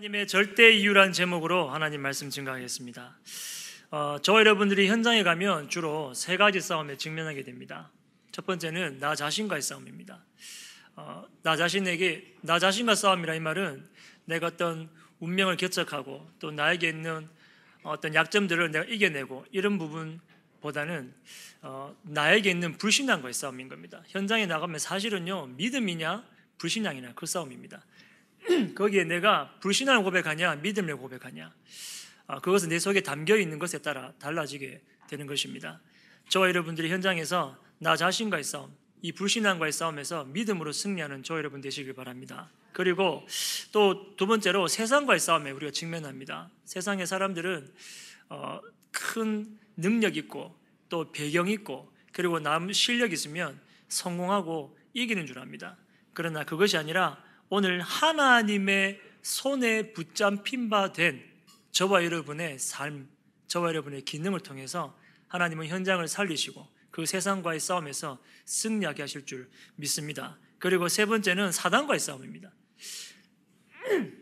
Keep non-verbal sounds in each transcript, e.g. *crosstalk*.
하나님의 절대 이유란 제목으로 하나님 말씀 증가하겠습니다. 어, 저 여러분들이 현장에 가면 주로 세 가지 싸움에 직면하게 됩니다. 첫 번째는 나 자신과의 싸움입니다. 어, 나 자신에게 나 자신과 싸움이라 이 말은 내가 어떤 운명을 개척하고 또 나에게 있는 어떤 약점들을 내가 이겨내고 이런 부분보다는 어, 나에게 있는 불신앙과의 싸움인 겁니다. 현장에 나가면 사실은요 믿음이냐 불신앙이냐 그 싸움입니다. *clears throat* 거기에 내가 불신앙을 고백하냐 믿음을 고백하냐 아, 그것은 내 속에 담겨 있는 것에 따라 달라지게 되는 것입니다. 저와 여러분들이 현장에서 나 자신과의 싸움, 이 불신앙과의 싸움에서 믿음으로 승리하는 저 여러분 되시길 바랍니다. 그리고 또 두 번째로 세상과의 싸움에 우리가 직면합니다. 세상의 사람들은 어, 큰 능력 있고 또 배경 있고 그리고 남 실력 있으면 성공하고 이기는 줄 압니다. 그러나 그것이 아니라 오늘 하나님의 손에 붙잡힌 바 된 저와 여러분의 삶, 저와 여러분의 기능을 통해서 하나님은 현장을 살리시고 그 세상과의 싸움에서 승리하게 하실 줄 믿습니다. 그리고 세 번째는 사단과의 싸움입니다. *clears throat*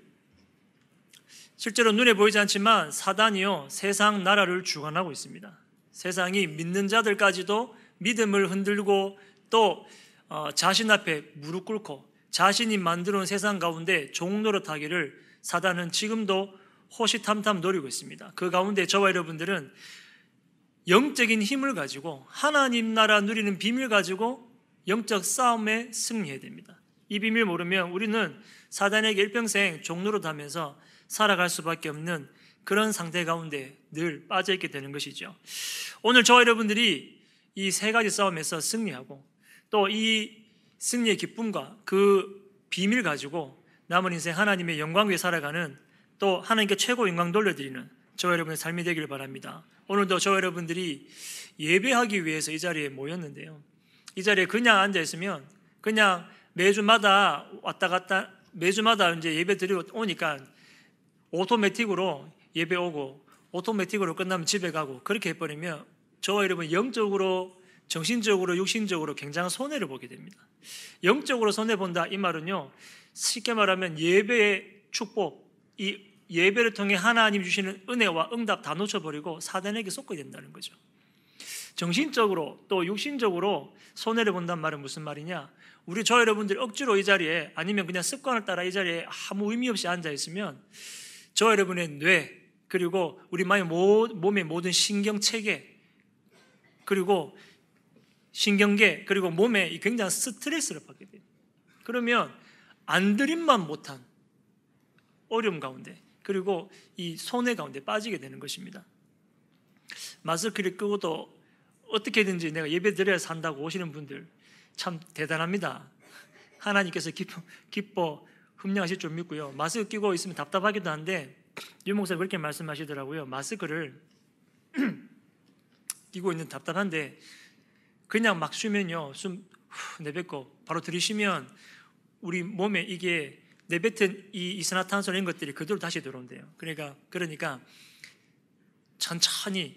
실제로 눈에 보이지 않지만 사단이요 세상 나라를 주관하고 있습니다. 세상이 믿는 자들까지도 믿음을 흔들고 또 어, 자신 앞에 무릎 꿇고 자신이 만들어 놓은 세상 가운데 종노릇하기를 사단은 지금도 호시탐탐 노리고 있습니다. 그 가운데 저와 여러분들은 영적인 힘을 가지고 하나님 나라 누리는 비밀 가지고 영적 싸움에 승리해야 됩니다. 이 비밀 모르면 우리는 사단에게 일평생 종노릇하면서 살아갈 수밖에 없는 그런 상태 가운데 늘 빠져 있게 되는 것이죠. 오늘 저와 여러분들이 이 세 가지 싸움에서 승리하고 또 이 승리의 기쁨과 그 비밀 가지고 남은 인생 하나님의 영광 위에 살아가는 또 하나님께 최고 영광 돌려드리는 저와 여러분의 삶이 되기를 바랍니다. 오늘도 저와 여러분들이 예배하기 위해서 이 자리에 모였는데요. 이 자리에 그냥 앉아 있으면 그냥 매주마다 왔다 갔다 매주마다 이제 예배 드리고 오니까 오토매틱으로 예배 오고 오토매틱으로 끝나면 집에 가고 그렇게 해버리면 저와 여러분 영적으로 정신적으로 육신적으로 굉장한 손해를 보게 됩니다. 영적으로 손해 본다 이 말은요 쉽게 말하면 예배의 축복 이 예배를 통해 하나님 주시는 은혜와 응답 다 놓쳐버리고 사단에게 쏟게 된다는 거죠. 정신적으로 또 육신적으로 손해를 본단 말은 무슨 말이냐? 우리 저 여러분들이 억지로 이 자리에 아니면 그냥 습관을 따라 이 자리에 아무 의미 없이 앉아 있으면 저 여러분의 뇌 그리고 우리 몸의 모든 신경 체계 그리고 신경계 그리고 몸에 굉장한 스트레스를 받게 돼요. 그러면 안드림만 못한 어려움 가운데 그리고 이 손해 가운데 빠지게 되는 것입니다. 마스크를 끄고도 어떻게든지 내가 예배 드려야 산다고 오시는 분들 참 대단합니다. 하나님께서 기뻐, 기뻐 흠령하실 줄 믿고요. 마스크 끼고 있으면 답답하기도 한데 유 목사 그렇게 말씀하시더라고요. 마스크를 *clears throat* 끼고 있는 답답한데 그냥 막 쉬면요. 숨 내뱉고 바로 들이쉬면 우리 몸에 이게 내뱉은 이 이산화탄소 이런 것들이 그대로 다시 들어온대요. 그러니까 그러니까 천천히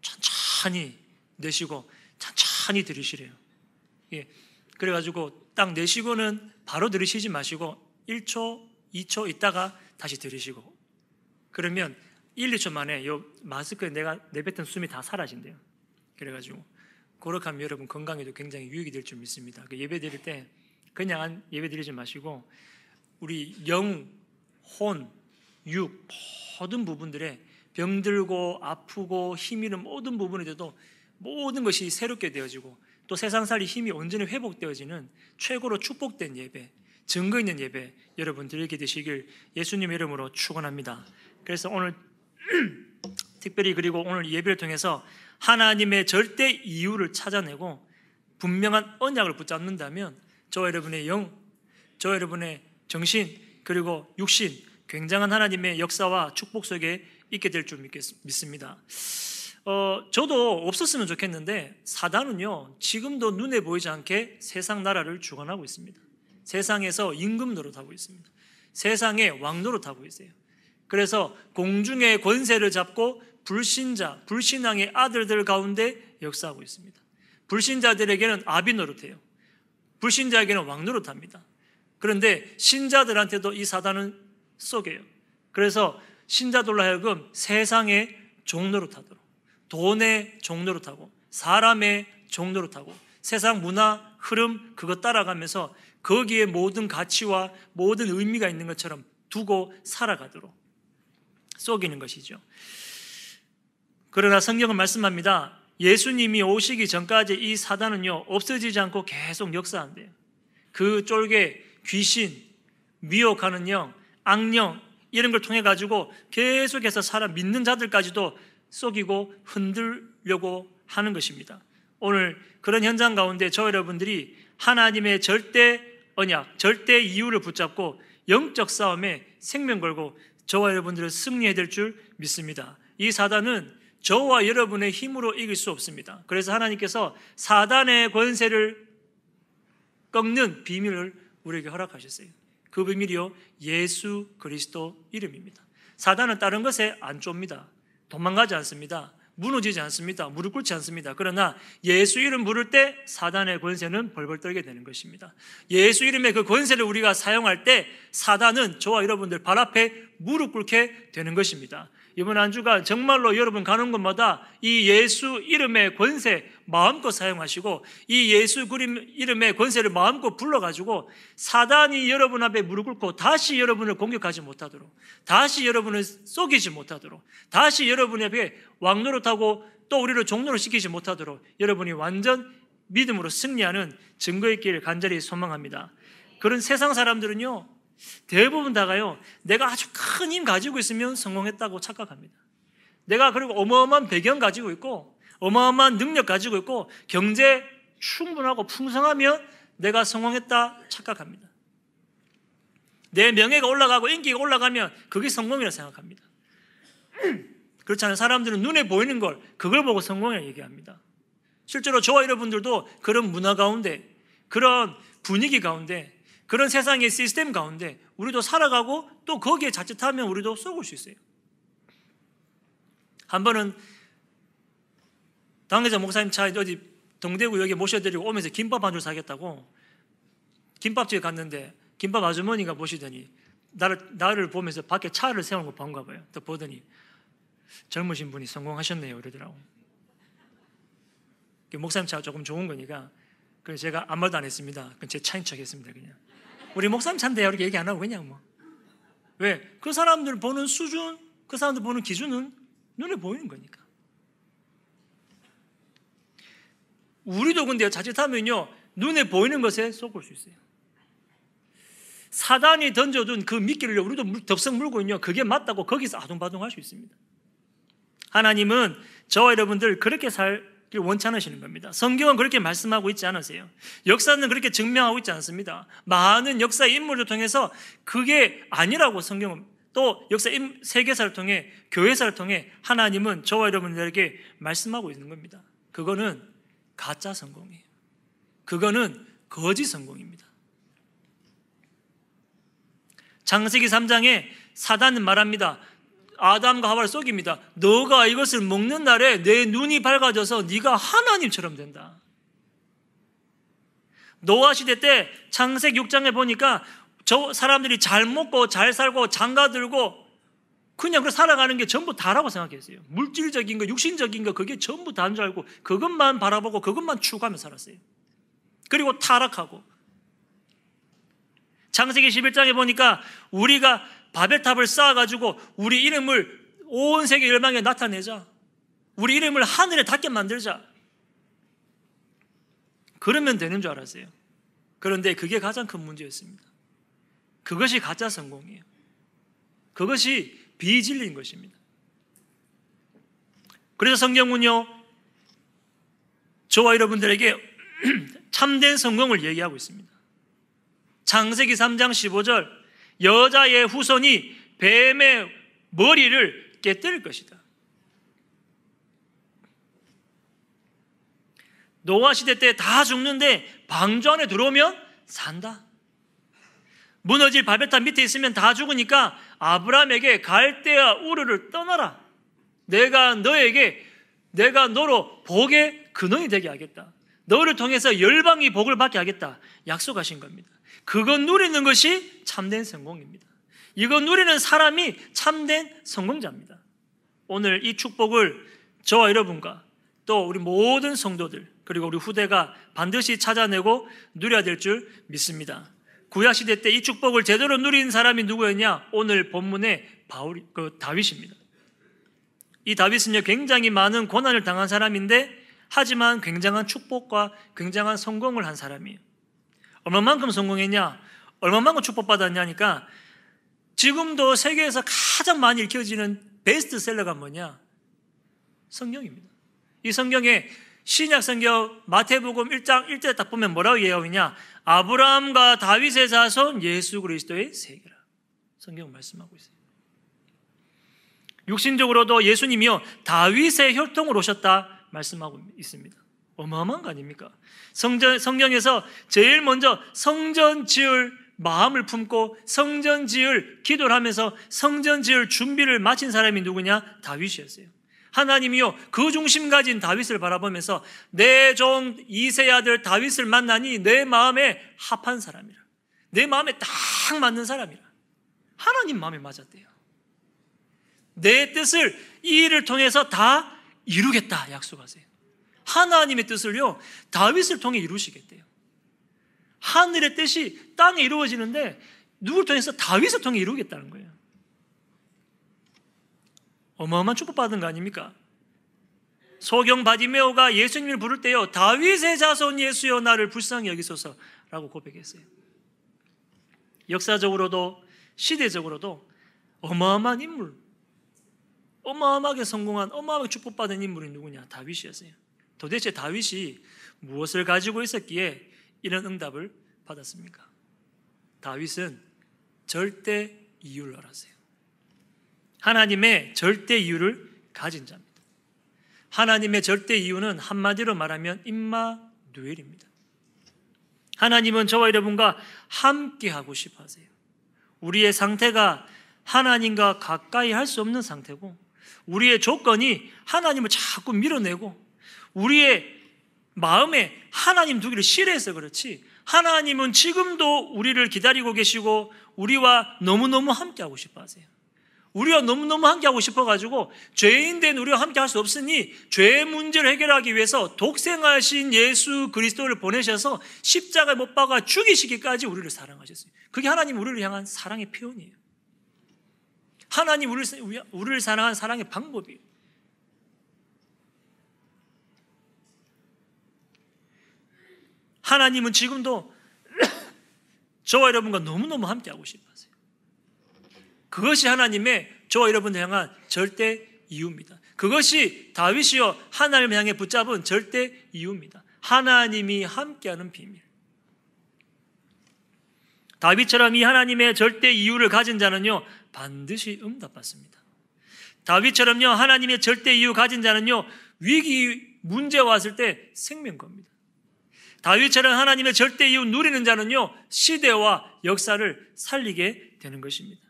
천천히 내쉬고 천천히 들이쉬래요. 예. 그래 가지고 딱 내쉬고는 바로 들이쉬지 마시고 1초, 2초 있다가 다시 들이쉬고 그러면 1, 2초 만에 요 마스크에 내가 내뱉은 숨이 다 사라진대요. 그래가지고 하면 여러분 건강에도 굉장히 유익이 될 줄 믿습니다. 그 예배 드릴 때 그냥 예배 드리지 마시고 우리 영, 혼, 육 모든 부분들에 병들고 아프고 힘 잃은 모든 부분에도 모든 것이 새롭게 되어지고 또 세상 살이 힘이 온전히 회복되어지는 최고로 축복된 예배, 증거 있는 예배 여러분 드리게 되시길 예수님 이름으로 축원합니다. 그래서 오늘 *clears throat* 특별히 그리고 오늘 예배를 통해서 하나님의 절대 이유를 찾아내고 분명한 언약을 붙잡는다면 저 여러분의 영, 저 여러분의 정신 그리고 육신 굉장한 하나님의 역사와 축복 속에 있게 될 줄 믿습니다. 어, 저도 없었으면 좋겠는데 사단은요 지금도 눈에 보이지 않게 세상 나라를 주관하고 있습니다. 세상에서 임금 노릇하고 있습니다. 세상의 왕 노릇하고 있어요. 그래서 공중의 권세를 잡고 불신자, 불신앙의 아들들 가운데 역사하고 있습니다. 불신자들에게는 아비 노릇해요. 불신자에게는 왕 노릇합니다. 그런데 신자들한테도 이 사단은 속여요. 그래서 신자들로 하여금 세상의 종로로 타도록 돈의 종로로 타고 사람의 종로로 타고 세상 문화 흐름 그거 따라가면서 거기에 모든 가치와 모든 의미가 있는 것처럼 두고 살아가도록 속이는 것이죠. 그러나 성경은 말씀합니다. 예수님이 오시기 전까지 이 사단은요, 없어지지 않고 계속 역사한대요. 그 쫄개, 귀신, 미혹하는 영, 악령, 이런 걸 통해 가지고 계속해서 사람 믿는 자들까지도 속이고 흔들려고 하는 것입니다. 오늘 그런 현장 가운데 저 여러분들이 하나님의 절대 언약, 절대 이유를 붙잡고 영적 싸움에 생명 걸고 저와 여러분들을 승리해야 될 줄 믿습니다. 이 사단은 저와 여러분의 힘으로 이길 수 없습니다. 그래서 하나님께서 사단의 권세를 꺾는 비밀을 우리에게 허락하셨어요. 그 비밀이요 예수 그리스도 이름입니다. 사단은 다른 것에 안 좁니다. 도망가지 않습니다. 무너지지 않습니다. 무릎 꿇지 않습니다. 그러나 예수 이름 부를 때 사단의 권세는 벌벌 떨게 되는 것입니다. 예수 이름의 그 권세를 우리가 사용할 때 사단은 저와 여러분들 발 앞에 무릎 꿇게 되는 것입니다. 이번 한 주간 정말로 여러분 가는 곳마다 이 예수 이름의 권세 마음껏 사용하시고 이 예수 이름의 권세를 마음껏 불러가지고 사단이 여러분 앞에 무릎 꿇고 다시 여러분을 공격하지 못하도록 다시 여러분을 속이지 못하도록 다시 여러분 앞에 왕노릇하고 또 우리를 종로로 시키지 못하도록 여러분이 완전 믿음으로 승리하는 증거의 길을 간절히 소망합니다. 그런 세상 사람들은요, 대부분 다가요, 내가 아주 큰 힘 가지고 있으면 성공했다고 착각합니다. 내가 그리고 어마어마한 배경 가지고 있고, 어마어마한 능력 가지고 있고, 경제 충분하고 풍성하면 내가 성공했다 착각합니다. 내 명예가 올라가고 인기가 올라가면 그게 성공이라 생각합니다. *clears throat* 그렇잖아요. 사람들은 눈에 보이는 걸, 그걸 보고 성공이라고 얘기합니다. 실제로 저와 여러분들도 그런 문화 가운데, 그런 분위기 가운데, 그런 세상의 시스템 가운데 우리도 살아가고 또 거기에 자칫하면 우리도 쏘을 수 있어요. 한 번은 당회자 목사님 차 어디 동대구 여기 모셔드리고 오면서 김밥 한 줄 사겠다고 김밥집에 갔는데 김밥 아주머니가 보시더니 나를, 나를 보면서 밖에 차를 세우는 거 본가 봐요. 또 보더니 젊으신 분이 성공하셨네요. 이러더라고. 목사님 차가 조금 좋은 거니까 그래서 제가 아무 말도 안 했습니다. 그건 제 차인 척 했습니다. 그냥. 우리 목사님 찬대요. 이렇게 얘기 안 하고 그냥 뭐. 왜? 그 사람들 보는 수준, 그 사람들 보는 기준은 눈에 보이는 거니까. 우리도 근데 자칫하면요, 눈에 보이는 것에 속을 수 있어요. 사단이 던져둔 그 미끼를 우리도 덥석 물고 있요. 그게 맞다고 거기서 아둥바둥 할 수 있습니다. 하나님은 저와 여러분들 그렇게 살 원찮으시는 겁니다. 성경은 그렇게 말씀하고 있지 않으세요. 역사는 그렇게 증명하고 있지 않습니다. 많은 역사 인물을 통해서 그게 아니라고 성경은 또 역사 세계사를 통해 교회사를 통해 하나님은 저와 여러분들에게 말씀하고 있는 겁니다. 그거는 가짜 성공이에요. 그거는 거짓 성공입니다. 장세기 3장에 사단은 말합니다. 아담과 하와를 속입니다. 너가 이것을 먹는 날에 내 눈이 밝아져서 네가 하나님처럼 된다. 노아 시대 때 창세기 6장에 보니까 저 사람들이 잘 먹고 잘 살고 장가 들고 그냥 그 살아가는 게 전부 다라고 생각했어요. 물질적인 거, 육신적인 거 그게 전부 다인 줄 알고 그것만 바라보고 그것만 추구하며 살았어요. 그리고 타락하고 창세기 11장에 보니까 우리가 바벨탑을 쌓아가지고 우리 이름을 온 세계 열방에 나타내자. 우리 이름을 하늘에 닿게 만들자. 그러면 되는 줄 알았어요. 그런데 그게 가장 큰 문제였습니다. 그것이 가짜 성공이에요. 그것이 비진리인 것입니다. 그래서 성경은요, 저와 여러분들에게 *clears throat* 참된 성공을 얘기하고 있습니다. 창세기 3장 15절 여자의 후손이 뱀의 머리를 깨뜨릴 것이다. 노아 시대 때 다 죽는데 방주 안에 들어오면 산다. 무너질 바벨탑 밑에 있으면 다 죽으니까 아브라함에게 갈대아 우르를 떠나라. 내가 너에게 내가 너로 복의 근원이 되게 하겠다. 너를 통해서 열방이 복을 받게 하겠다. 약속하신 겁니다. 그것 누리는 것이 참된 성공입니다. 이거 누리는 사람이 참된 성공자입니다. 오늘 이 축복을 저와 여러분과 또 우리 모든 성도들 그리고 우리 후대가 반드시 찾아내고 누려야 될 줄 믿습니다. 구약 시대 때 이 축복을 제대로 누린 사람이 누구였냐? 오늘 본문의 바울 그 다윗입니다. 이 다윗은요 굉장히 많은 고난을 당한 사람인데 하지만 굉장한 축복과 굉장한 성공을 한 사람이에요. 얼마만큼 성공했냐? 얼마만큼 축복받았냐니까 지금도 세계에서 가장 많이 읽혀지는 베스트셀러가 뭐냐? 성경입니다. 이 성경에 신약 성경 마태복음 1장 1절에 딱 보면 뭐라고 얘기하냐? 아브라함과 다윗의 자손 예수 그리스도의 세계라. 성경 말씀하고 있어요. 육신적으로도 예수님이요 다윗의 혈통으로 오셨다 말씀하고 있습니다. 어마어마한 거 아닙니까? 성전, 성경에서 제일 먼저 성전 지을 마음을 품고 성전 지을 기도를 하면서 성전 지을 준비를 마친 사람이 누구냐? 다윗이었어요. 하나님이요 그 중심 가진 다윗을 바라보면서 내 종 이세 아들 다윗을 만나니 내 마음에 합한 사람이라. 내 마음에 딱 맞는 사람이라. 하나님 마음에 맞았대요. 내 뜻을 이 일을 통해서 다 이루겠다 약속하세요. 하나님의 뜻을요 다윗을 통해 이루시겠대요. 하늘의 뜻이 땅에 이루어지는데 누굴 통해서 다윗을 통해 이루겠다는 거예요. 어마어마한 축복받은 거 아닙니까? 소경 바디메오가 예수님을 부를 때요 다윗의 자손 예수여 나를 불쌍히 여기소서라고 고백했어요. 역사적으로도 시대적으로도 어마어마한 인물, 어마어마하게 성공한 어마어마하게 축복받은 인물이 누구냐? 다윗이었어요. 도대체 다윗이 무엇을 가지고 있었기에 이런 응답을 받았습니까? 다윗은 절대 이유를 알았어요. 하나님의 절대 이유를 가진 자입니다. 하나님의 절대 이유는 한마디로 말하면 임마누엘입니다. 하나님은 저와 여러분과 함께 하고 싶어 하세요. 우리의 상태가 하나님과 가까이 할 수 없는 상태고 우리의 조건이 하나님을 자꾸 밀어내고 우리의 마음에 하나님 두기를 싫어해서 그렇지 하나님은 지금도 우리를 기다리고 계시고 우리와 너무너무 함께하고 싶어 하세요. 우리와 너무너무 함께하고 싶어가지고 죄인 된 우리와 함께할 수 없으니 죄의 문제를 해결하기 위해서 독생하신 예수 그리스도를 보내셔서 십자가에 못 박아 죽이시기까지 우리를 사랑하셨어요. 그게 하나님 우리를 향한 사랑의 표현이에요. 하나님 우리를, 우리를 사랑한 사랑의 방법이에요. 하나님은 지금도 *clears throat* 저와 여러분과 너무너무 함께하고 싶어하세요. 그것이 하나님의 저와 여러분을 향한 절대 이유입니다. 그것이 다윗이요 하나님을 향해 붙잡은 절대 이유입니다. 하나님이 함께하는 비밀. 다윗처럼 이 하나님의 절대 이유를 가진 자는요 반드시 응답받습니다. 다윗처럼요 하나님의 절대 이유 가진 자는요 위기 문제 왔을 때 생명 겁니다. 다윗처럼 하나님의 절대 이유 누리는 자는요, 시대와 역사를 살리게 되는 것입니다.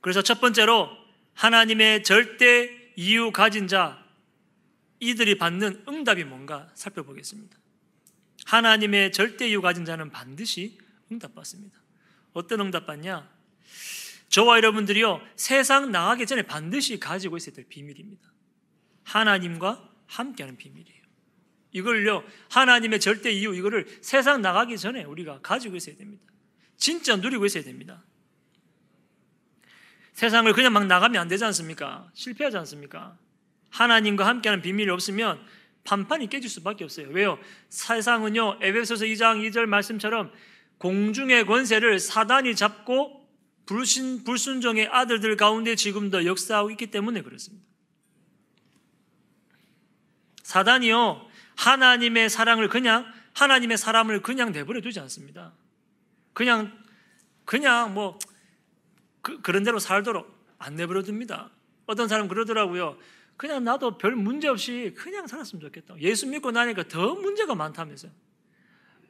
그래서 첫 번째로 하나님의 절대 이유 가진 자, 이들이 받는 응답이 뭔가 살펴보겠습니다. 하나님의 절대 이유 가진 자는 반드시 응답받습니다. 어떤 응답 받냐? 저와 여러분들이요, 세상 나가기 전에 반드시 가지고 있어야 될 비밀입니다. 하나님과 함께하는 비밀이에요. 이걸요, 하나님의 절대 이유, 이거를 세상 나가기 전에 우리가 가지고 있어야 됩니다. 진짜 누리고 있어야 됩니다. 세상을 그냥 막 나가면 안 되지 않습니까? 실패하지 않습니까? 하나님과 함께하는 비밀이 없으면 판판이 깨질 수밖에 없어요. 왜요? 세상은요, 에베소서 2장 2절 말씀처럼 공중의 권세를 사단이 잡고 불신, 불순종의 아들들 가운데 지금도 역사하고 있기 때문에 그렇습니다. 사단이요, 하나님의 사랑을 그냥, 하나님의 사람을 그냥 내버려 두지 않습니다. 그냥, 그냥 뭐, 그, 런 대로 살도록 안 내버려 둡니다. 어떤 사람 그러더라고요. 그냥 나도 별 문제 없이 그냥 살았으면 좋겠다. 예수 믿고 나니까 더 문제가 많다면서요.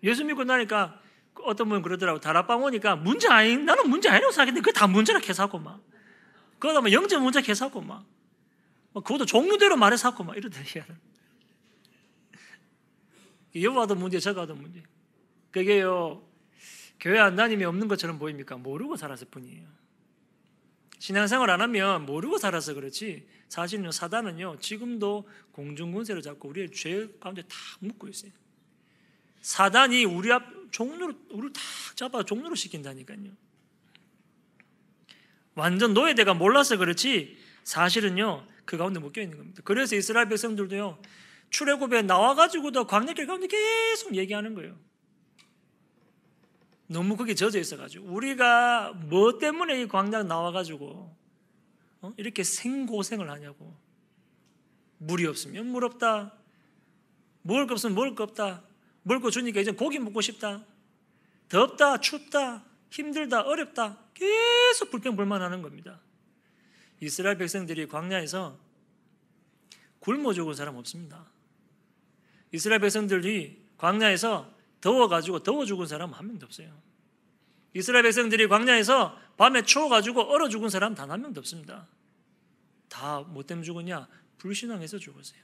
예수 믿고 나니까 어떤 분은 그러더라고. 다락방 오니까 문제 아니, 나는 문제 아니라고 생각했는데 그게 다 문제라 해서고 막. 그러다 막 영적 문제 해서고 막. 그것도 종류대로 말해서 하고 막 이러더니 여봐도 문제, 저가도 문제. 그게요, 교회 안 다니면 없는 것처럼 보입니까? 모르고 살았을 뿐이에요. 신앙생활 안 하면 모르고 살아서 그렇지 사실은요 사단은요 지금도 공중군세를 잡고 우리의 죄 가운데 다 묻고 있어요. 사단이 우리 앞 종로로 우리를 다 잡아 종로로 시킨다니까요. 완전 노예대가 몰라서 그렇지 사실은요 그 가운데 묶여 있는 겁니다. 그래서 이스라엘 백성들도요 출애굽에 나와가지고도 광야길 가운데 계속 얘기하는 거예요. 너무 거기 젖어 있어가지고. 우리가 뭐 때문에 이 광장 나와가지고 어? 이렇게 생고생을 하냐고. 물이 없으면 물 없다. 먹을 거 없으면 먹을 거 없다. 먹을 거 주니까 이제 고기 먹고 싶다. 덥다 춥다 힘들다 어렵다. 계속 불평불만하는 겁니다. 이스라엘 백성들이 광야에서 굶어 죽은 사람 없습니다 이스라엘 백성들이 광야에서 더워가지고 더워 죽은 사람 한 명도 없어요. 이스라엘 백성들이 광야에서 밤에 추워가지고 얼어 죽은 사람 단 한 명도 없습니다. 다 뭐 때문에 죽었냐? 불신앙해서 죽었어요.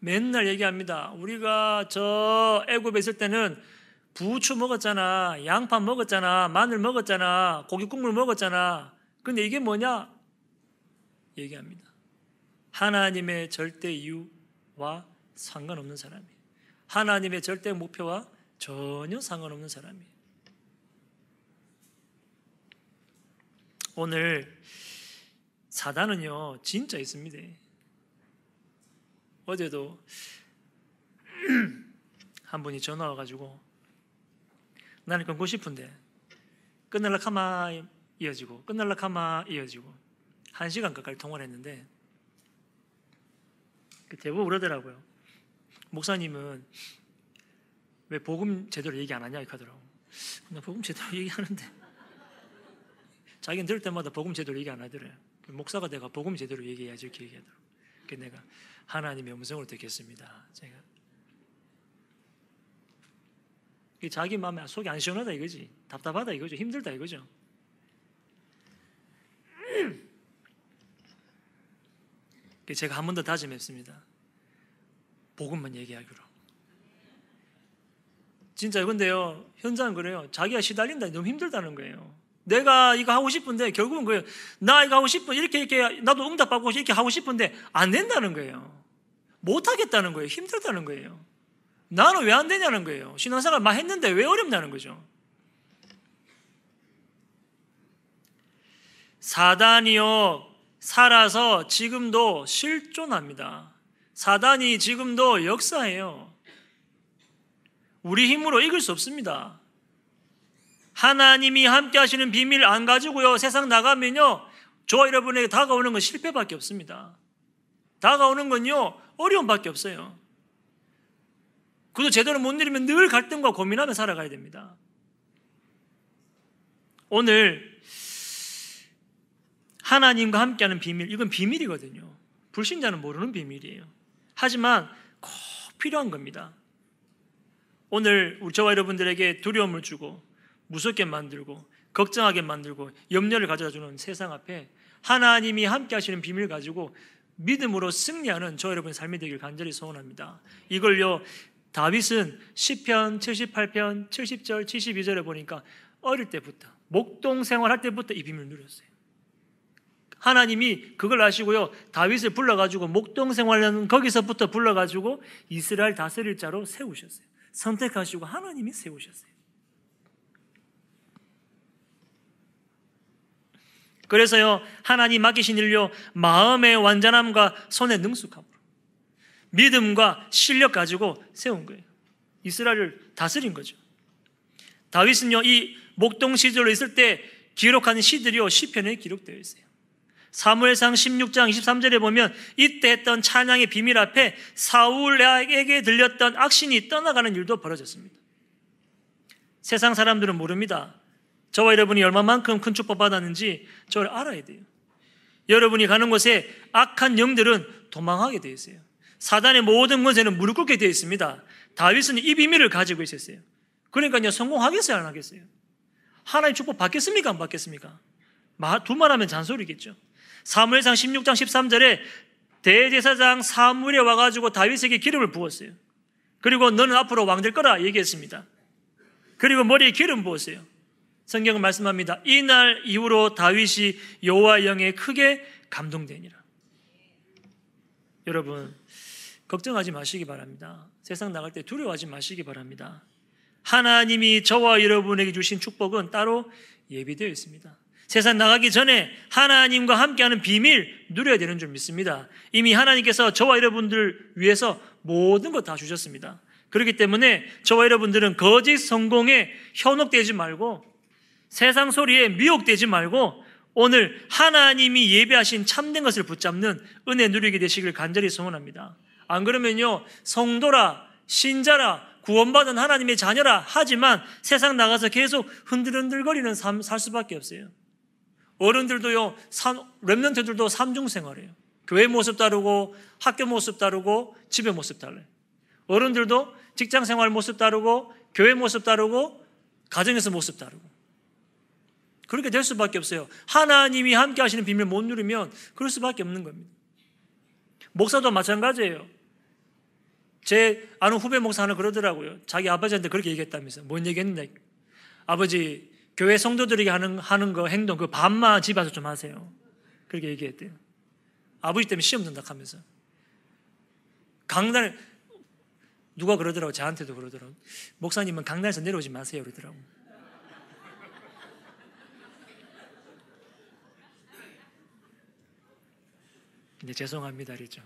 맨날 얘기합니다. 우리가 저 애굽에 있을 때는 부추 먹었잖아, 양파 먹었잖아, 마늘 먹었잖아, 고기 국물 먹었잖아. 근데 이게 뭐냐? 얘기합니다. 하나님의 절대 이유와 상관없는 사람이에요. 하나님의 절대 목표와 전혀 상관없는 사람이에요. 오늘 사단은요 진짜 있습니다. 어제도 *clears throat* 한 분이 전화 와가지고 나는 끊고 싶은데 끝날라 카마 이어지고 끝날라 카마 이어지고 한 시간 가까이 통화를 했는데 그 대부분 그러더라고요. 목사님은 왜 복음 제대로 얘기 안 하냐 이렇게 하더라고. 나 복음 제대로 얘기하는데 자기는 들을 때마다 복음 제대로 얘기 안 하더래. 그 목사가 내가 복음 제대로 얘기해야지 이렇게 얘기하더라고. 그 내가 하나님의 음성을 듣겠습니다. 제가 자기 마음에 속이 안 시원하다 이거지. 답답하다 이거죠. 힘들다 이거죠. *clears throat* 제가 한 번 더 다짐했습니다. 복음만 얘기하기로. 진짜 근데요 현장은 그래요. 자기가 시달린다 너무 힘들다는 거예요. 내가 이거 하고 싶은데 결국은 그래요. 나 이거 하고 싶은 이렇게 이렇게 나도 응답받고 이렇게 하고 싶은데 안 된다는 거예요. 못 하겠다는 거예요. 힘들다는 거예요. 나는 왜 안 되냐는 거예요. 신앙생활 막 했는데 왜 어렵냐는 거죠. 사단이요 살아서 지금도 실존합니다. 사단이 지금도 역사해요. 우리 힘으로 이길 수 없습니다. 하나님이 함께 하시는 비밀 안 가지고요. 세상 나가면요. 저와 여러분에게 다가오는 건 실패밖에 없습니다. 다가오는 건요. 어려움밖에 없어요. 그도 제대로 못 누리면 늘 갈등과 고민하며 살아가야 됩니다. 오늘 하나님과 함께하는 비밀, 이건 비밀이거든요. 불신자는 모르는 비밀이에요. 하지만 꼭 필요한 겁니다. 오늘 저와 여러분들에게 두려움을 주고 무섭게 만들고 걱정하게 만들고 염려를 가져다 주는 세상 앞에 하나님이 함께 하시는 비밀 가지고 믿음으로 승리하는 저 여러분의 삶이 되길 간절히 소원합니다. 이걸요 다윗은 시편 78편 70절 72절에 보니까 어릴 때부터 목동 생활할 때부터 이 비밀을 누렸어요. 하나님이 그걸 아시고요. 다윗을 불러가지고 목동 생활하는 거기서부터 불러가지고 이스라엘 다스릴 자로 세우셨어요. 선택하시고 하나님이 세우셨어요. 그래서요, 하나님 맡기신 일요, 마음의 완전함과 손의 능숙함으로, 믿음과 실력 가지고 세운 거예요. 이스라엘을 다스린 거죠. 다윗은요, 이 목동 시절로 있을 때 기록한 시들이요, 시편에 기록되어 있어요. 사무엘상 16장 23절에 보면 이때 했던 찬양의 비밀 앞에 사울에게 들렸던 악신이 떠나가는 일도 벌어졌습니다. 세상 사람들은 모릅니다. 저와 여러분이 얼마만큼 큰 축복 받았는지 저를 알아야 돼요. 여러분이 가는 곳에 악한 영들은 도망하게 되어 있어요. 사단의 모든 것에는 무릎 꿇게 되어 있습니다. 다윗은 이 비밀을 가지고 있었어요. 그러니까요, 성공하겠어요, 안 하겠어요? 하나님 축복 받겠습니까, 안 받겠습니까? 두말 하면 잔소리겠죠. 사무엘상 16장 13절에 대제사장 사무엘에 와가지고 다윗에게 기름을 부었어요. 그리고 너는 앞으로 왕 될 거라 얘기했습니다. 그리고 머리에 기름 부었어요. 성경은 말씀합니다. 이날 이후로 다윗이 여호와 영에 크게 감동되니라. 여러분 걱정하지 마시기 바랍니다. 세상 나갈 때 두려워하지 마시기 바랍니다. 하나님이 저와 여러분에게 주신 축복은 따로 예비되어 있습니다. 세상 나가기 전에 하나님과 함께하는 비밀 누려야 되는 줄 믿습니다. 이미 하나님께서 저와 여러분들 위해서 모든 것 다 주셨습니다. 그렇기 때문에 저와 여러분들은 거짓 성공에 현혹되지 말고 세상 소리에 미혹되지 말고 오늘 하나님이 예배하신 참된 것을 붙잡는 은혜 누리게 되시길 간절히 소원합니다. 안 그러면요, 성도라, 신자라, 구원받은 하나님의 자녀라 하지만 세상 나가서 계속 흔들흔들거리는 삶 살 수밖에 없어요. 어른들도요, 랩런트들도 삼중 생활해요. 교회 모습 다르고, 학교 모습 다르고, 집의 모습 달라요. 어른들도 직장 생활 모습 다르고, 교회 모습 다르고, 가정에서 모습 다르고. 그렇게 될 수밖에 없어요. 하나님이 함께 하시는 비밀 못 누리면 그럴 수밖에 없는 겁니다. 목사도 마찬가지예요. 제 아는 후배 목사 하나 그러더라고요. 자기 아버지한테 그렇게 얘기했다면서. 뭔 얘기 했는데? 아버지, 교회 성도들에게 하는, 하는 거 행동, 그 반만 집에서 좀 하세요. 그렇게 얘기했대요. 아버지 때문에 시험 든다 하면서. 강단에, 누가 그러더라고. 저한테도 그러더라고. 목사님은 강단에서 내려오지 마세요. 그러더라고. 근데 죄송합니다. 그랬죠.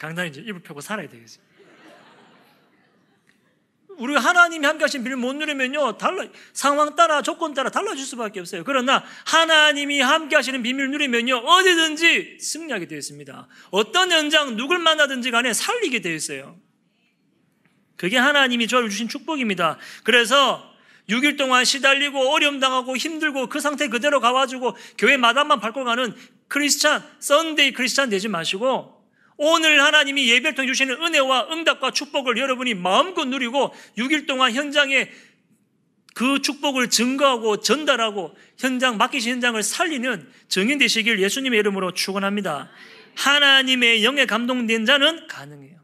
강단에 이제 입을 펴고 살아야 되겠어요. 우리가 하나님이 함께 하신 비를 못 누리면요, 달라, 상황 따라, 조건 따라 달라질 수밖에 없어요. 그러나 하나님이 함께 하시는 비밀을 누리면요, 어디든지 승리하게 되어 있습니다. 어떤 현장, 누굴 만나든지 간에 살리게 되어 있어요. 그게 하나님이 저를 주신 축복입니다. 그래서 6일 동안 시달리고 어려움 당하고 힘들고 그 상태 그대로 가가지고 교회 마당만 밟고 가는 크리스찬, Sunday Christian 되지 마시고 오늘 하나님이 예배를 통해 주시는 은혜와 응답과 축복을 여러분이 마음껏 누리고 6일 동안 현장에 그 축복을 증거하고 전달하고 현장 맡기신 현장을 살리는 증인 되시길 예수님의 이름으로 축원합니다. 하나님의 영에 감동된 자는 가능해요.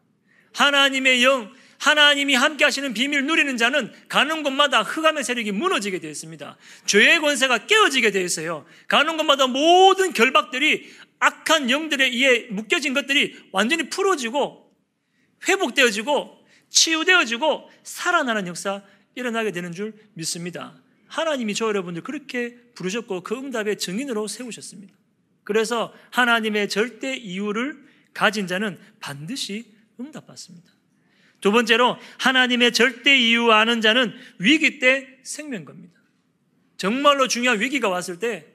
하나님의 영 하나님이 함께 하시는 비밀 누리는 자는 가는 곳마다 흑암의 세력이 무너지게 되어 있습니다. 죄의 권세가 깨어지게 되어 있어요. 가는 곳마다 모든 결박들이 악한 영들에 의해 묶여진 것들이 완전히 풀어지고 회복되어지고 치유되어지고 살아나는 역사 일어나게 되는 줄 믿습니다. 하나님이 저 여러분들 그렇게 부르셨고 그 응답의 증인으로 세우셨습니다. 그래서 하나님의 절대 이유를 가진 자는 반드시 응답받습니다. 두 번째로 하나님의 절대 이유 아는 자는 위기 때 생명 겁니다. 정말로 중요한 위기가 왔을 때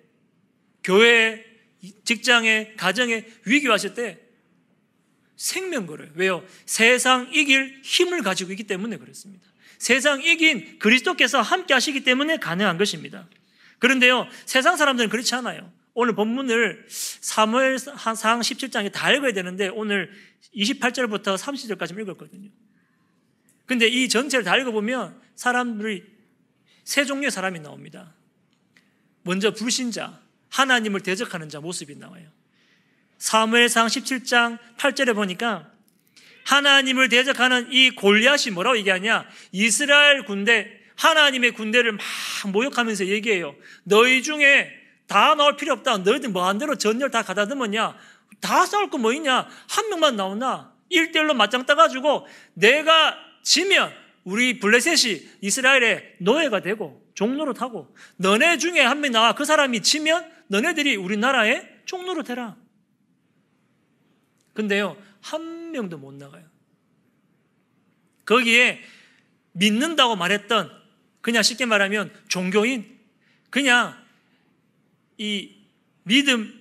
교회 직장에, 가정에 위기 왔을 때 생명 걸어요. 왜요? 세상 이길 힘을 가지고 있기 때문에 그렇습니다. 세상 이긴 그리스도께서 함께 하시기 때문에 가능한 것입니다. 그런데요, 세상 사람들은 그렇지 않아요. 오늘 본문을 사무엘상 17장에 다 읽어야 되는데 오늘 28절부터 30절까지 읽었거든요. 근데 이 전체를 다 읽어보면 사람들이 세 종류의 사람이 나옵니다. 먼저 불신자, 하나님을 대적하는 자 모습이 나와요. 사무엘상 17장 8절에 보니까 하나님을 대적하는 이 골리앗이 뭐라고 얘기하냐? 이스라엘 군대, 하나님의 군대를 막 모욕하면서 얘기해요. 너희 중에 다 나올 필요 없다. 너희들 뭐한 대로 전열 다 가다듬었냐? 다 싸울 거 뭐 있냐? 한 명만 나오나? 1대1로 맞짱 떠가지고 내가 지면 우리 블레셋이 이스라엘의 노예가 되고 종로로 타고 너네 중에 한 명 나와 그 사람이 지면 너네들이 우리나라의 총로로 되라. 근데요, 한 명도 못 나가요. 거기에 믿는다고 말했던, 그냥 쉽게 말하면 종교인, 그냥 이 믿음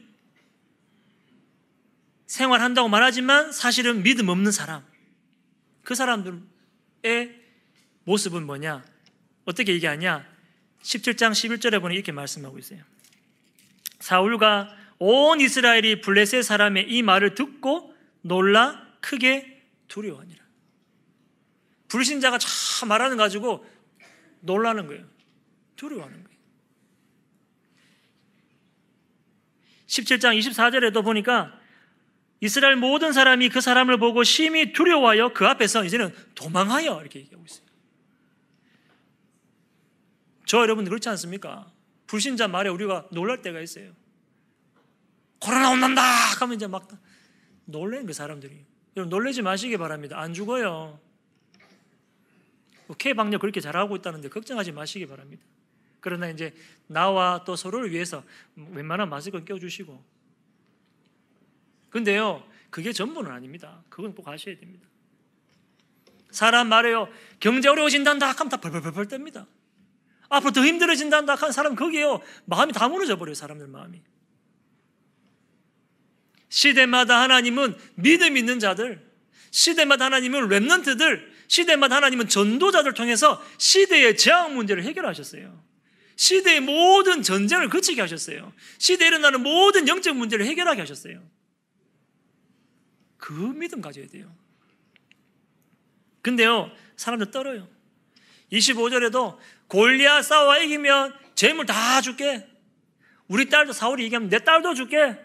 생활한다고 말하지만 사실은 믿음 없는 사람. 그 사람들의 모습은 뭐냐? 어떻게 얘기하냐? 17장 11절에 보니 이렇게 말씀하고 있어요. 사울과 온 이스라엘이 블레셋 사람의 이 말을 듣고 놀라 크게 두려워하니라. 불신자가 참 말하는 가지고 놀라는 거예요. 두려워하는 거예요. 17장 24절에도 보니까 이스라엘 모든 사람이 그 사람을 보고 심히 두려워하여 그 앞에서 이제는 도망하여 이렇게 얘기하고 있어요. 저 여러분들 그렇지 않습니까? 불신자 말에 우리가 놀랄 때가 있어요. 코로나 온난다 하면 이제 막 놀래는 그 사람들이. 여러분 놀래지 마시기 바랍니다. 안 죽어요. K 방역 그렇게 잘하고 있다는데 걱정하지 마시기 바랍니다. 그러나 이제 나와 또 서로를 위해서 웬만한 마스크 껴주시고. 근데요, 그게 전부는 아닙니다. 그건 꼭 아셔야 됩니다. 사람 말해요. 경제 어려워진단다 하면 다 벌벌벌벌 뗍니다. 앞으로 더 힘들어진단다 하는 사람 거기에요. 마음이 다 무너져 버려요. 사람들 마음이. 시대마다 하나님은 믿음 있는 자들, 시대마다 하나님은 랩런트들, 시대마다 하나님은 전도자들 통해서 시대의 재앙 문제를 해결하셨어요. 시대의 모든 전쟁을 그치게 하셨어요. 시대에 일어나는 모든 영적 문제를 해결하게 하셨어요. 그 믿음 가져야 돼요. 근데요, 사람들 떨어요. 25절에도 골리앗 싸워 이기면 재물 다 줄게. 우리 딸도 사울이 이기면 내 딸도 줄게.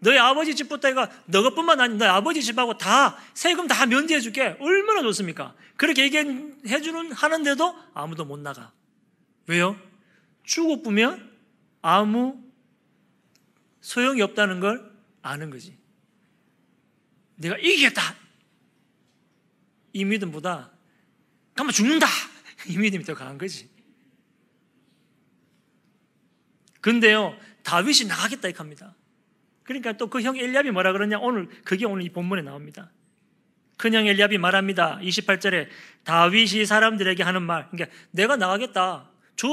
너희 아버지 집부터 해가 너것뿐만 아니라 너희 아버지 집하고 다 세금 다 면제해 줄게. 얼마나 좋습니까? 그렇게 얘기해 주는 하는데도 아무도 못 나가. 왜요? 죽어보면 아무 소용이 없다는 걸 아는 거지. 내가 이기겠다. 이 믿음보다 가만 죽는다. *laughs* 이 믿음이 더 강한 거지. 근데요, 다윗이 나가겠다 이렇게 합니다. 그러니까 또 그 형 엘리압이 뭐라 그러냐? 오늘 그게 오늘 이 본문에 나옵니다. 큰형 엘리압이 말합니다. 28절에 다윗이 사람들에게 하는 말. 그러니까 내가 나가겠다. 저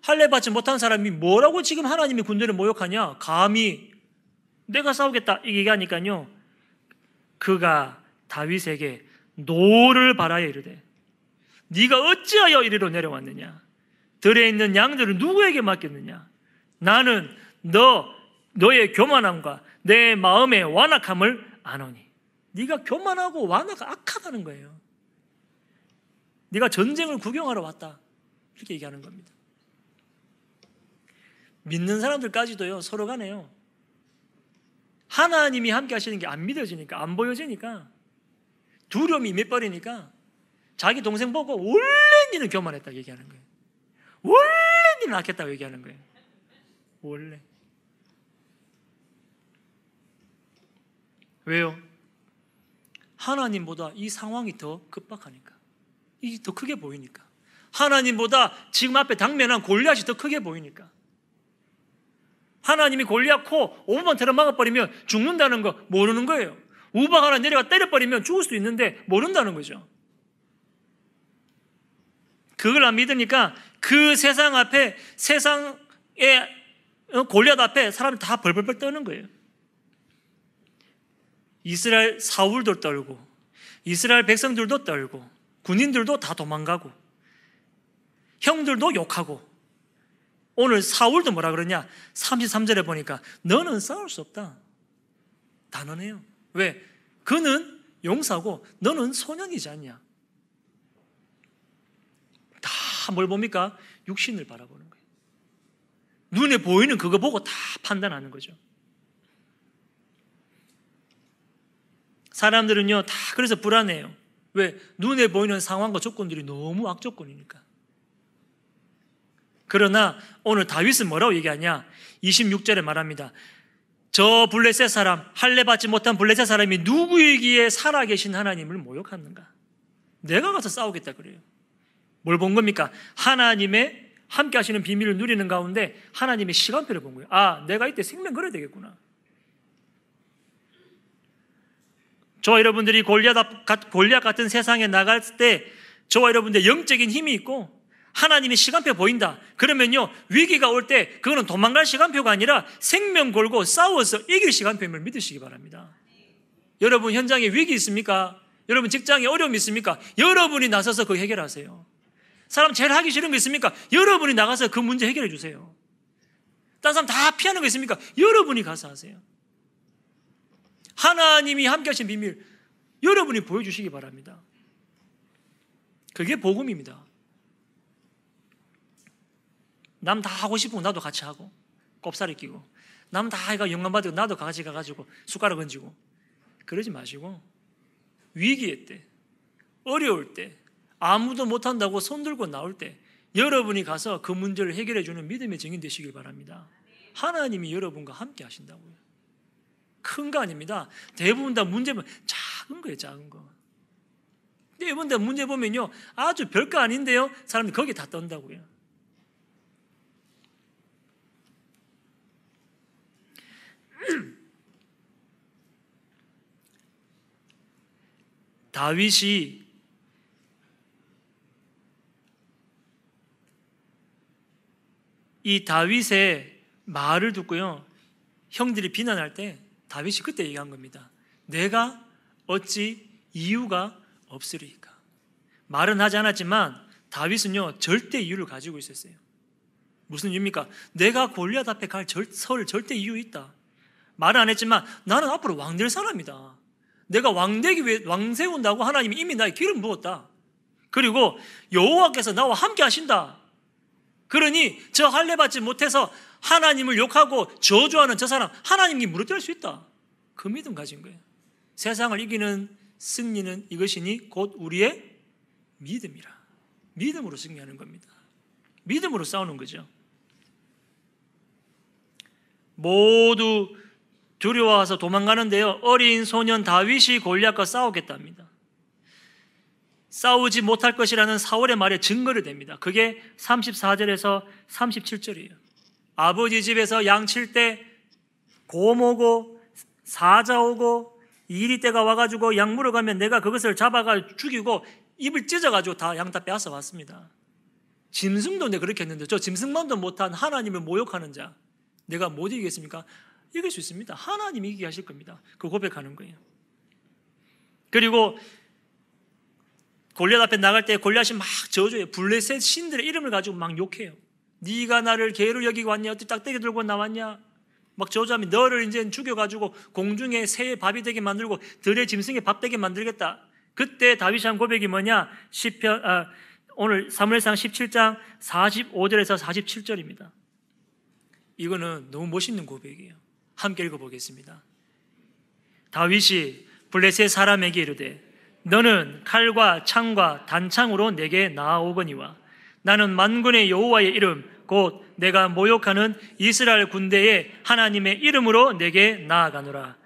할례 받지 못한 사람이 뭐라고 지금 하나님의 군대를 모욕하냐? 감히 내가 싸우겠다 이 얘기하니까요. 그가 다윗에게 노를 발하여 이르되 네가 어찌하여 이리로 내려왔느냐? 들에 있는 양들을 누구에게 맡겼느냐? 나는 너 너의 교만함과 네 마음의 완악함을 아노니. 네가 교만하고 완악 악하다는 거예요. 네가 전쟁을 구경하러 왔다. 이렇게 얘기하는 겁니다. 믿는 사람들까지도요, 서로 간에요. 하나님이 함께 하시는 게 안 믿어지니까, 안 보여지니까, 두려움이 임해버리니까, 자기 동생 보고, 원래 니는 교만했다 얘기하는 거예요. 원래 니는 악했다고 얘기하는 거예요. 원래. 왜요? 하나님보다 이 상황이 더 급박하니까. 이게 더 크게 보이니까. 하나님보다 지금 앞에 당면한 골리앗이 더 크게 보이니까. 하나님이 골리앗 코 5분 테러 막아버리면 죽는다는 거 모르는 거예요. 우박 하나 내려가 때려버리면 죽을 수도 있는데 모른다는 거죠. 그걸 안 믿으니까 그 세상 앞에 세상의 골리앗 앞에 사람이 다 벌벌벌 떠는 거예요. 이스라엘 사울도 떨고 이스라엘 백성들도 떨고 군인들도 다 도망가고 형들도 욕하고 오늘 사울도 뭐라 그러냐 33절에 보니까 너는 싸울 수 없다 단언해요 왜? 그는 용사고 너는 소년이지 않냐 다 뭘 봅니까? 육신을 바라보는 눈에 보이는 그거 보고 다 판단하는 거죠 사람들은요, 다 그래서 불안해요. 왜? 눈에 보이는 상황과 조건들이 너무 악조건이니까. 그러나 오늘 다윗은 뭐라고 얘기하냐? 26절에 말합니다. 저 블레셋 사람, 할례 받지 못한 블레셋 사람이 누구이기에 살아계신 하나님을 모욕하는가? 내가 가서 싸우겠다 그래요. 뭘 본 겁니까? 하나님의 함께 하시는 비밀을 누리는 가운데 하나님의 시간표를 본 거예요. 아, 내가 이때 생명 걸어야 되겠구나. 저와 여러분들이 골리앗 같은 세상에 나갈 때 저와 여러분들 영적인 힘이 있고 하나님의 시간표 보인다. 그러면요, 위기가 올 때 그거는 도망갈 시간표가 아니라 생명 걸고 싸워서 이길 시간표임을 믿으시기 바랍니다. 여러분 현장에 위기 있습니까? 여러분 직장에 어려움 있습니까? 여러분이 나서서 그 해결하세요. 사람 제일 하기 싫은 거 있습니까? 여러분이 나가서 그 문제 해결해 주세요. 다른 사람 다 피하는 거 있습니까? 여러분이 가서 하세요. 하나님이 함께 하신 비밀 여러분이 보여주시기 바랍니다. 그게 복음입니다. 남 다 하고 싶으면 나도 같이 하고 꼽사리 끼고 남다 해가 영감 받고 나도 같이 가가지고 숟가락 얹고 그러지 마시고 위기의 때, 어려울 때, 아무도 못한다고 손들고 나올 때 여러분이 가서 그 문제를 해결해 주는 믿음의 증인 되시길 바랍니다. 하나님이 여러분과 함께 하신다고요. 큰 거 아닙니다. 대부분 다 문제 보면 작은 거예요, 작은 거. 대부분 다 문제 보면요, 아주 별거 아닌데요, 사람들이 거기 다 떤다고요. *clears throat* 다윗이 이 다윗의 말을 듣고요. 형들이 비난할 때 다윗이 그때 얘기한 겁니다. 내가 어찌 이유가 없으리까? 말은 하지 않았지만 다윗은요 절대 이유를 가지고 있었어요. 무슨 이유입니까? 내가 골리앗 앞에 갈설 절대 이유 있다. 말은 안 했지만 나는 앞으로 왕 될 사람이다. 내가 왕 되기 위해 왕 세운다고 하나님이 이미 나의 기름 부었다. 그리고 여호와께서 나와 함께 하신다. 그러니 저 할례 받지 못해서 하나님을 욕하고 저주하는 저 사람 하나님이 무너뜨릴 수 있다. 그 믿음 가진 거예요. 세상을 이기는 승리는 이것이니 곧 우리의 믿음이라. 믿음으로 승리하는 겁니다. 믿음으로 싸우는 거죠. 모두 두려워서 도망가는데요. 어린 소년 다윗이 골리앗과 싸우겠답니다. 싸우지 못할 것이라는 사월의 말에 증거를 댑니다. 그게 34절에서 37절이에요. 아버지 집에서 양칠 때 고모고 사자 오고 이리 때가 와가지고 양 물어가면 내가 그것을 잡아가 죽이고 입을 찢어가지고 다 양 다 빼앗아 왔습니다. 짐승도 내 그렇게 했는데 저 짐승만도 못한 하나님을 모욕하는 자 내가 못 이기겠습니까? 이길 수 있습니다. 하나님이 이기게 하실 겁니다. 그 고백하는 거예요. 그리고 골리앗 앞에 나갈 때 골리앗이 막 저주해요. 블레셋 신들의 이름을 가지고 막 욕해요. 네가 나를 개로 여기고 왔냐? 어떻게 딱대기 들고 나왔냐? 막 저주하면 너를 이제 죽여가지고 공중에 새의 밥이 되게 만들고 들의 짐승의 밥 되게 만들겠다. 그때 다윗이 한 고백이 뭐냐? 시편 아, 오늘 사무엘상 17장 45절에서 47절입니다. 이거는 너무 멋있는 고백이에요. 함께 읽어보겠습니다. 다윗이 블레셋 사람에게 이르되 너는 칼과 창과 단창으로 내게 나아오거니와 나는 만군의 여호와의 이름 곧 내가 모욕하는 이스라엘 군대의 하나님의 이름으로 내게 나아가노라.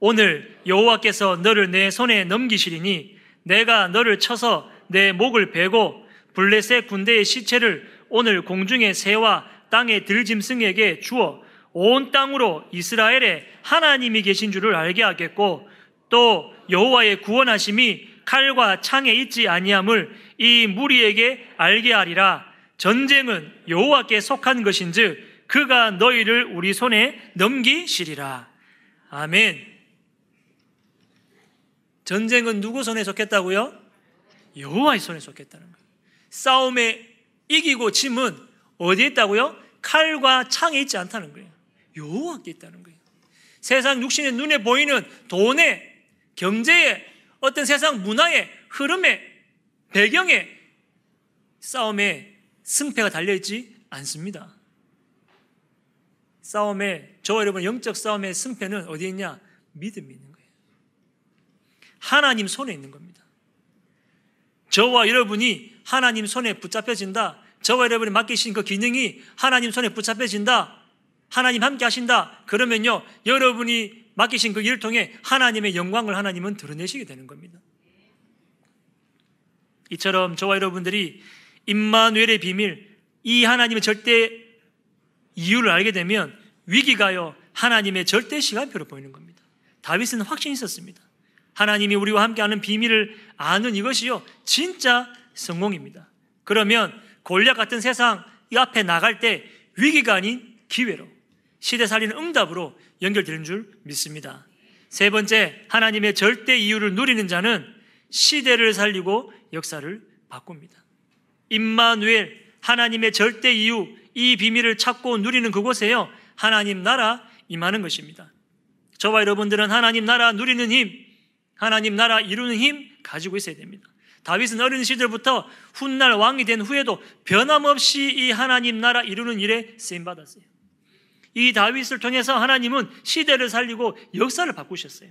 오늘 여호와께서 너를 내 손에 넘기시리니 내가 너를 쳐서 내 목을 베고 블레셋 군대의 시체를 오늘 공중의 새와 땅의 들짐승에게 주어 온 땅으로 이스라엘에 하나님이 계신 줄을 알게 하겠고 또 여호와의 구원하심이 칼과 창에 있지 아니함을 이 무리에게 알게 하리라. 전쟁은 여호와께 속한 것인즉 그가 너희를 우리 손에 넘기시리라. 아멘. 전쟁은 누구 손에 속했다고요? 여호와의 손에 속했다는 거예요. 싸움에 이기고 짐은 어디에 있다고요? 칼과 창에 있지 않다는 거예요. 여호와께 있다는 거예요. 세상 육신의 눈에 보이는 돈에 경제에 어떤 세상 문화의 흐름에 배경에 싸움에 승패가 달려있지 않습니다. 싸움에 저 여러분 영적 싸움의 승패는 어디에 있냐? 믿음이 있는 거예요. 하나님 손에 있는 겁니다. 저와 여러분이 하나님 손에 붙잡혀진다. 저와 여러분이 맡기신 그 기능이 하나님 손에 붙잡혀진다. 하나님 함께 하신다. 그러면요, 여러분이 맡기신 그 일을 통해 하나님의 영광을 하나님은 드러내시게 되는 겁니다. 이처럼 저와 여러분들이 임마누엘의 비밀, 이 하나님의 절대 이유를 알게 되면 위기가요, 하나님의 절대 시간표로 보이는 겁니다. 다윗은 확신이 있었습니다. 하나님이 우리와 함께하는 비밀을 아는 이것이요, 진짜 성공입니다. 그러면 골략 같은 세상 이 앞에 나갈 때 위기가 아닌 기회로 시대 살리는 응답으로 연결되는 줄 믿습니다. 세 번째, 하나님의 절대 이유를 누리는 자는 시대를 살리고 역사를 바꿉니다. 임마누엘, 하나님의 절대 이유, 이 비밀을 찾고 누리는 그곳에요, 하나님 나라 임하는 것입니다. 저와 여러분들은 하나님 나라 누리는 힘, 하나님 나라 이루는 힘 가지고 있어야 됩니다. 다윗은 어린 시절부터 훗날 왕이 된 후에도 변함없이 이 하나님 나라 이루는 일에 쓰임 받았어요. 이 다윗을 통해서 하나님은 시대를 살리고 역사를 바꾸셨어요.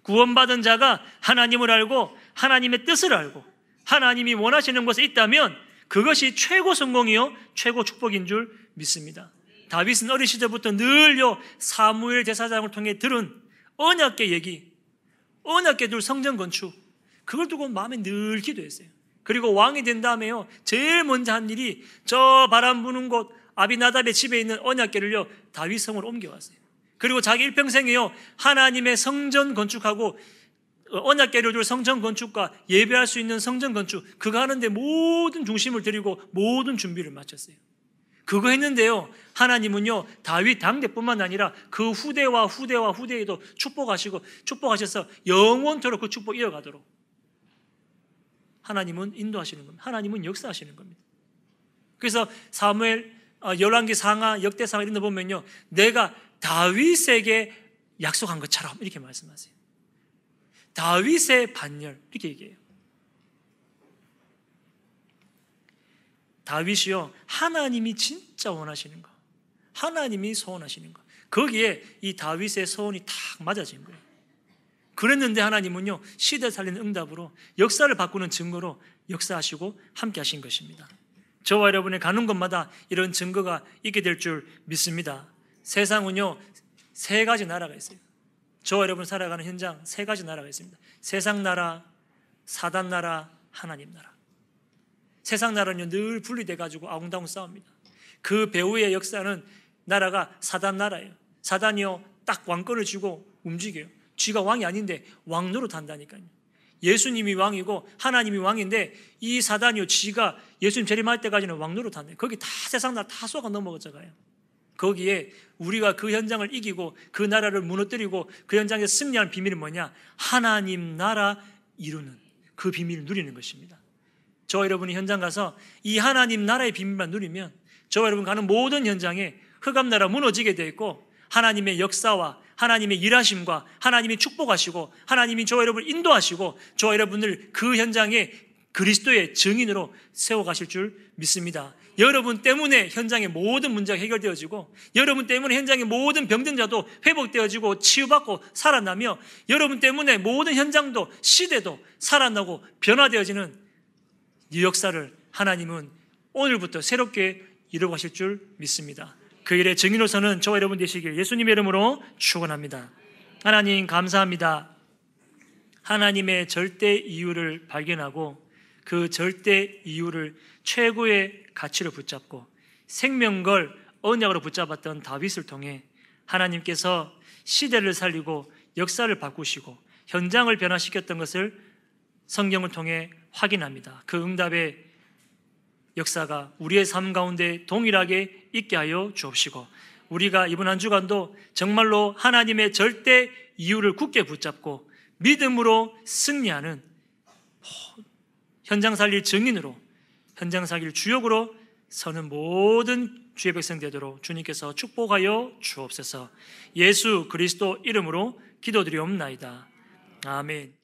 구원받은 자가 하나님을 알고 하나님의 뜻을 알고 하나님이 원하시는 곳에 있다면 그것이 최고 성공이요 최고 축복인 줄 믿습니다. 다윗은 어린 시절부터 늘요 사무엘 제사장을 통해 들은 언약계 얘기, 언약계 둘 성전 건축 그걸 두고 마음에 늘 기도했어요. 그리고 왕이 된 다음에요 제일 먼저 한 일이 저 바람 부는 곳 아비나답의 집에 있는 언약계를요 다윗 성으로 옮겨왔어요. 그리고 자기 일평생에요 하나님의 성전 건축하고 언약계를 둘 성전 건축과 예배할 수 있는 성전 건축 그거 하는데 모든 중심을 들이고 모든 준비를 마쳤어요. 그거 했는데요. 하나님은요. 다윗 당대뿐만 아니라 그 후대와 후대와 후대에도 축복하시고 축복하셔서 영원토록 그 축복 이어가도록 하나님은 인도하시는 겁니다. 하나님은 역사하시는 겁니다. 그래서 사무엘 어, 열왕기 상하 역대상하 이런 데 보면요. 내가 다윗에게 약속한 것처럼 이렇게 말씀하세요. 다윗의 반열 이렇게 얘기해요. 다윗이요 하나님이 진짜 원하시는 거, 하나님이 소원하시는 거, 거기에 이 다윗의 소원이 탁 맞아진 거예요. 그랬는데 하나님은요 시대 살리는 응답으로 역사를 바꾸는 증거로 역사하시고 함께 하신 것입니다. 저와 여러분의 가는 곳마다 이런 증거가 있게 될 줄 믿습니다. 세상은요 세 가지 나라가 있어요. 저와 여러분 살아가는 현장 세 가지 나라가 있습니다. 세상 나라, 사단 나라, 하나님 나라. 세상 나라는 늘 분리돼 가지고 아웅다웅 싸웁니다. 그 배후의 역사는 나라가 사단 나라예요. 사단이요 딱 왕권을 쥐고 움직여요. 쥐가 왕이 아닌데 왕 노릇 한다니까요. 예수님이 왕이고 하나님이 왕인데 이 사단이요 쥐가 예수님 재림할 때까지는 왕 노릇한대. 거기 다 세상 나라 다 쏘가 넘어갔잖아요. 거기에 우리가 그 현장을 이기고 그 나라를 무너뜨리고 그 현장에 승리하는 비밀이 뭐냐? 하나님 나라 이루는 그 비밀을 누리는 것입니다. 저와 여러분이 현장 가서 이 하나님 나라의 비밀만 누리면 저와 여러분 가는 모든 현장에 흑암 나라 무너지게 되어 있고 하나님의 역사와 하나님의 일하심과 하나님이 축복하시고 하나님이 저와 여러분을 인도하시고 저와 여러분을 그 현장에 그리스도의 증인으로 세워가실 줄 믿습니다. 여러분 때문에 현장의 모든 문제가 해결되어지고 여러분 때문에 현장의 모든 병든 자도 회복되어지고 치유받고 살아나며 여러분 때문에 모든 현장도 시대도 살아나고 변화되어지는 이 역사를 하나님은 오늘부터 새롭게 이루어가실 줄 믿습니다. 그 일의 증인으로서는 저와 여러분 되시길 예수님의 이름으로 축원합니다. 하나님 감사합니다. 하나님의 절대 이유를 발견하고 그 절대 이유를 최고의 가치로 붙잡고 생명걸 언약으로 붙잡았던 다윗을 통해 하나님께서 시대를 살리고 역사를 바꾸시고 현장을 변화시켰던 것을 성경을 통해 확인합니다. 그 응답의 역사가 우리의 삶 가운데 동일하게 있게 하여 주옵시고 우리가 이번 한 주간도 정말로 하나님의 절대 이유를 굳게 붙잡고 믿음으로 승리하는 현장 살릴 증인으로 현장 살릴 주역으로 서는 모든 주의 백성 되도록 주님께서 축복하여 주옵소서. 예수 그리스도 이름으로 기도드리옵나이다. 아멘.